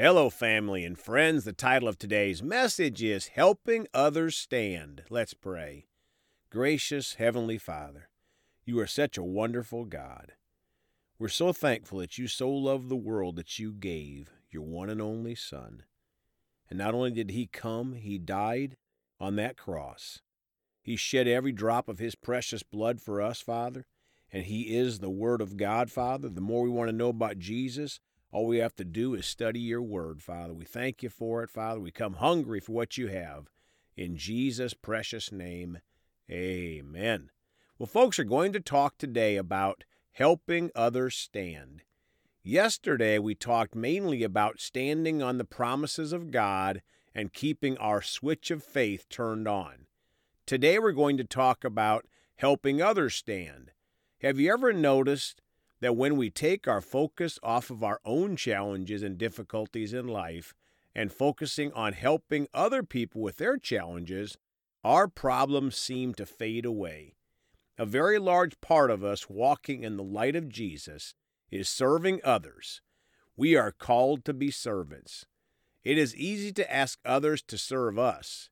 Hello, family and friends. The title of today's message is Helping Others Stand. Let's pray. Gracious Heavenly Father, you are such a wonderful God. We're so thankful that you so loved the world that you gave your one and only Son. And not only did he come, he died on that cross. He shed every drop of his precious blood for us, Father, and he is the Word of God, Father. The more we want to know about Jesus, all we have to do is study your word, Father. We thank you for it, Father. We come hungry for what you have. In Jesus' precious name, amen. Well, folks are going to talk today about helping others stand. Yesterday, we talked mainly about standing on the promises of God and keeping our switch of faith turned on. Today, we're going to talk about helping others stand. Have you ever noticed that when we take our focus off of our own challenges and difficulties in life and focusing on helping other people with their challenges, our problems seem to fade away. A very large part of us walking in the light of Jesus is serving others. We are called to be servants. It is easy to ask others to serve us,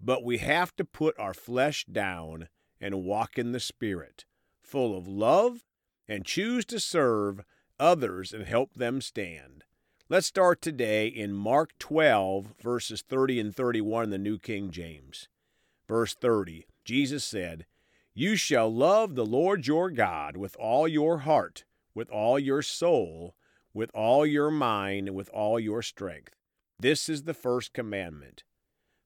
but we have to put our flesh down and walk in the Spirit, full of love and choose to serve others and help them stand. Let's start today in Mark 12, verses 30 and 31 in the New King James. Verse 30 Jesus said, You shall love the Lord your God with all your heart, with all your soul, with all your mind, and with all your strength. This is the first commandment.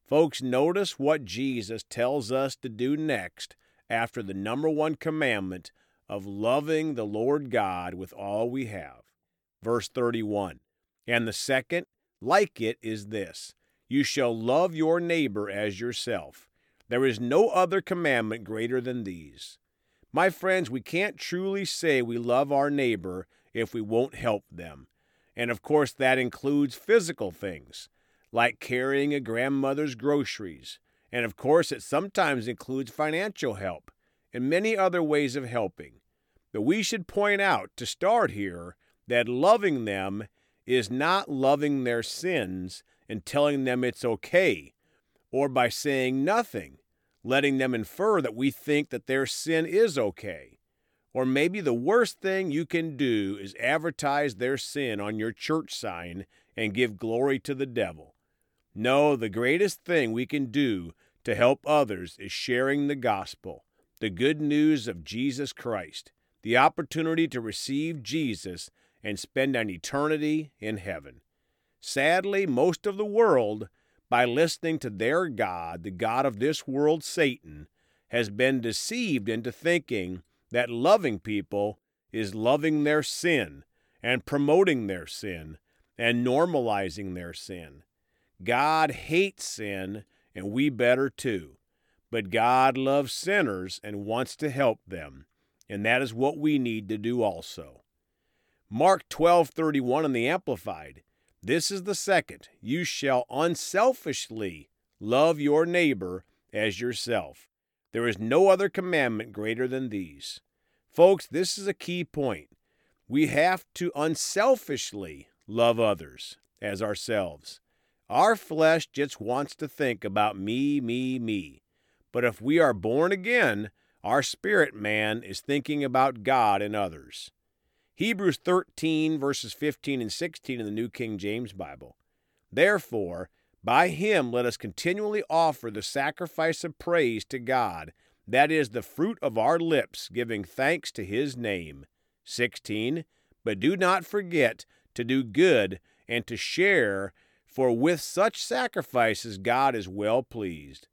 Folks, notice what Jesus tells us to do next after the number one commandment of loving the Lord God with all we have. Verse 31. And the second, like it, is this You shall love your neighbor as yourself. There is no other commandment greater than these. My friends, we can't truly say we love our neighbor if we won't help them. And of course, that includes physical things, like carrying a grandmother's groceries. And of course, it sometimes includes financial help and many other ways of helping. But we should point out to start here that loving them is not loving their sins and telling them it's okay, or by saying nothing, letting them infer that we think that their sin is okay. Or maybe the worst thing you can do is advertise their sin on your church sign and give glory to the devil. No, the greatest thing we can do to help others is sharing the gospel, the good news of Jesus Christ the opportunity to receive Jesus and spend an eternity in heaven. Sadly, most of the world, by listening to their God, the God of this world, Satan, has been deceived into thinking that loving people is loving their sin and promoting their sin and normalizing their sin. God hates sin, and we better too. But God loves sinners and wants to help them and that is what we need to do also. Mark 12:31 in the amplified. This is the second. You shall unselfishly love your neighbor as yourself. There is no other commandment greater than these. Folks, this is a key point. We have to unselfishly love others as ourselves. Our flesh just wants to think about me, me, me. But if we are born again, our spirit man is thinking about God and others. Hebrews 13, verses 15 and 16 in the New King James Bible. Therefore, by him let us continually offer the sacrifice of praise to God, that is the fruit of our lips, giving thanks to his name. 16. But do not forget to do good and to share, for with such sacrifices God is well pleased.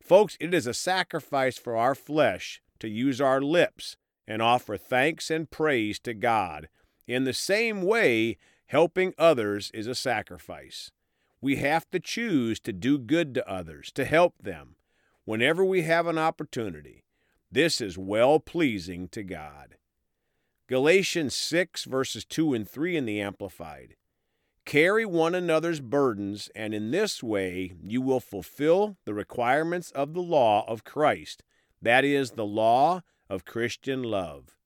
Folks, it is a sacrifice for our flesh to use our lips and offer thanks and praise to God. In the same way, helping others is a sacrifice. We have to choose to do good to others, to help them, whenever we have an opportunity. This is well pleasing to God. Galatians 6, verses 2 and 3 in the Amplified. Carry one another's burdens, and in this way you will fulfill the requirements of the law of Christ, that is, the law of Christian love.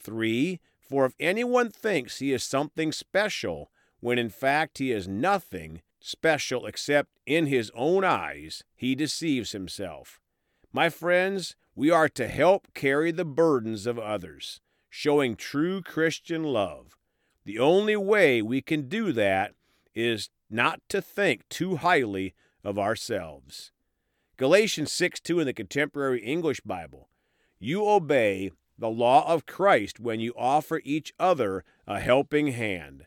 3. For if anyone thinks he is something special when in fact he is nothing special except in his own eyes he deceives himself. My friends, we are to help carry the burdens of others, showing true Christian love. The only way we can do that is not to think too highly of ourselves. Galatians 6 2 in the Contemporary English Bible. You obey the law of Christ when you offer each other a helping hand.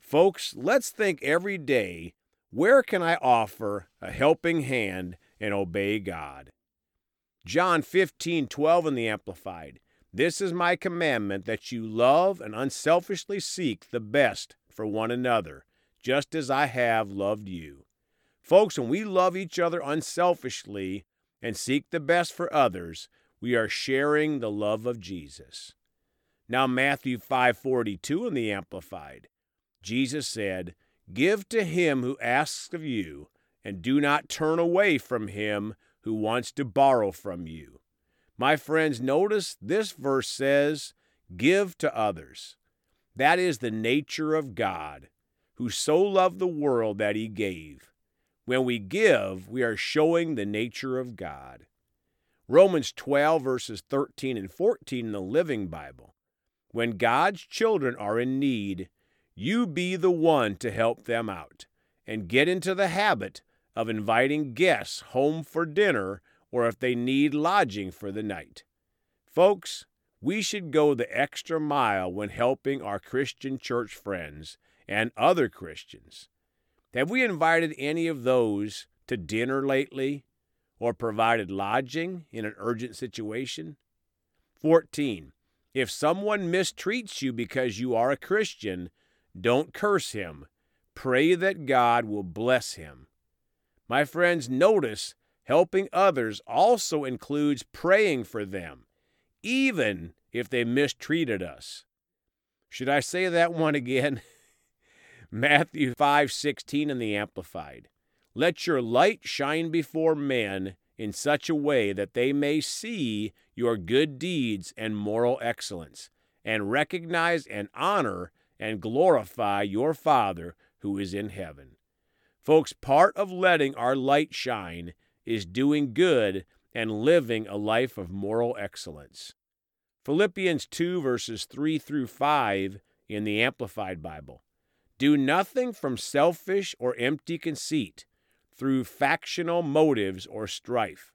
Folks, let's think every day where can I offer a helping hand and obey God? John 15 12 in the Amplified. This is my commandment that you love and unselfishly seek the best for one another, just as I have loved you. Folks, when we love each other unselfishly and seek the best for others, we are sharing the love of Jesus. Now Matthew 5:42 in the amplified. Jesus said, "Give to him who asks of you, and do not turn away from him who wants to borrow from you." My friends, notice this verse says, "Give to others." That is the nature of God, who so loved the world that he gave. When we give, we are showing the nature of God. Romans 12, verses 13 and 14 in the Living Bible. When God's children are in need, you be the one to help them out and get into the habit of inviting guests home for dinner or if they need lodging for the night. Folks, we should go the extra mile when helping our Christian church friends and other Christians. Have we invited any of those to dinner lately or provided lodging in an urgent situation? 14. If someone mistreats you because you are a Christian, don't curse him. Pray that God will bless him. My friends, notice helping others also includes praying for them, even if they mistreated us. Should I say that one again? Matthew 5:16 in the amplified. Let your light shine before men in such a way that they may see your good deeds and moral excellence and recognize and honor and glorify your Father who is in heaven. Folks, part of letting our light shine is doing good and living a life of moral excellence. Philippians 2 verses 3 through 5 in the Amplified Bible. Do nothing from selfish or empty conceit, through factional motives or strife,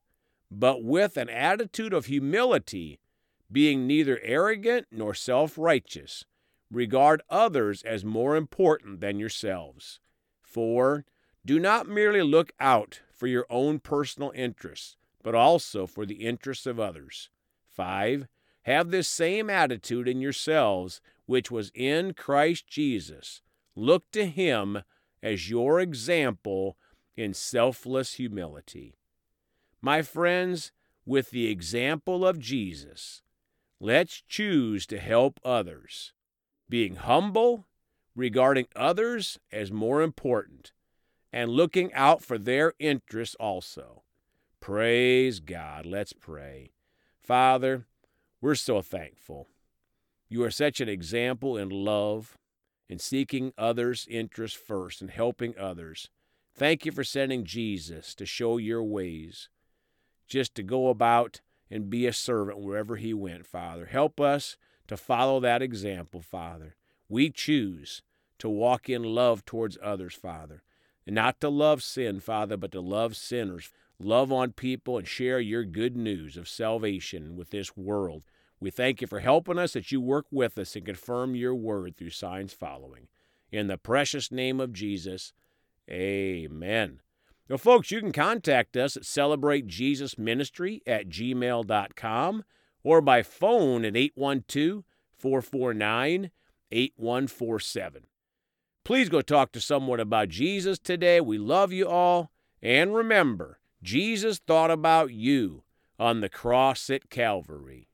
but with an attitude of humility, being neither arrogant nor self righteous. Regard others as more important than yourselves. 4. Do not merely look out for your own personal interests, but also for the interests of others. 5. Have this same attitude in yourselves, which was in Christ Jesus Look to him as your example in selfless humility. My friends, with the example of Jesus, let's choose to help others, being humble, regarding others as more important, and looking out for their interests also. Praise God. Let's pray. Father, we're so thankful. You are such an example in love in seeking others' interests first and helping others. Thank you for sending Jesus to show your ways, just to go about and be a servant wherever he went, Father. Help us to follow that example, Father. We choose to walk in love towards others, Father, and not to love sin, Father, but to love sinners. Love on people and share your good news of salvation with this world. We thank you for helping us, that you work with us and confirm your word through signs following. In the precious name of Jesus, amen. Now, folks, you can contact us at celebratejesusministry at gmail.com or by phone at 812 449 8147. Please go talk to someone about Jesus today. We love you all. And remember, Jesus thought about you on the cross at Calvary.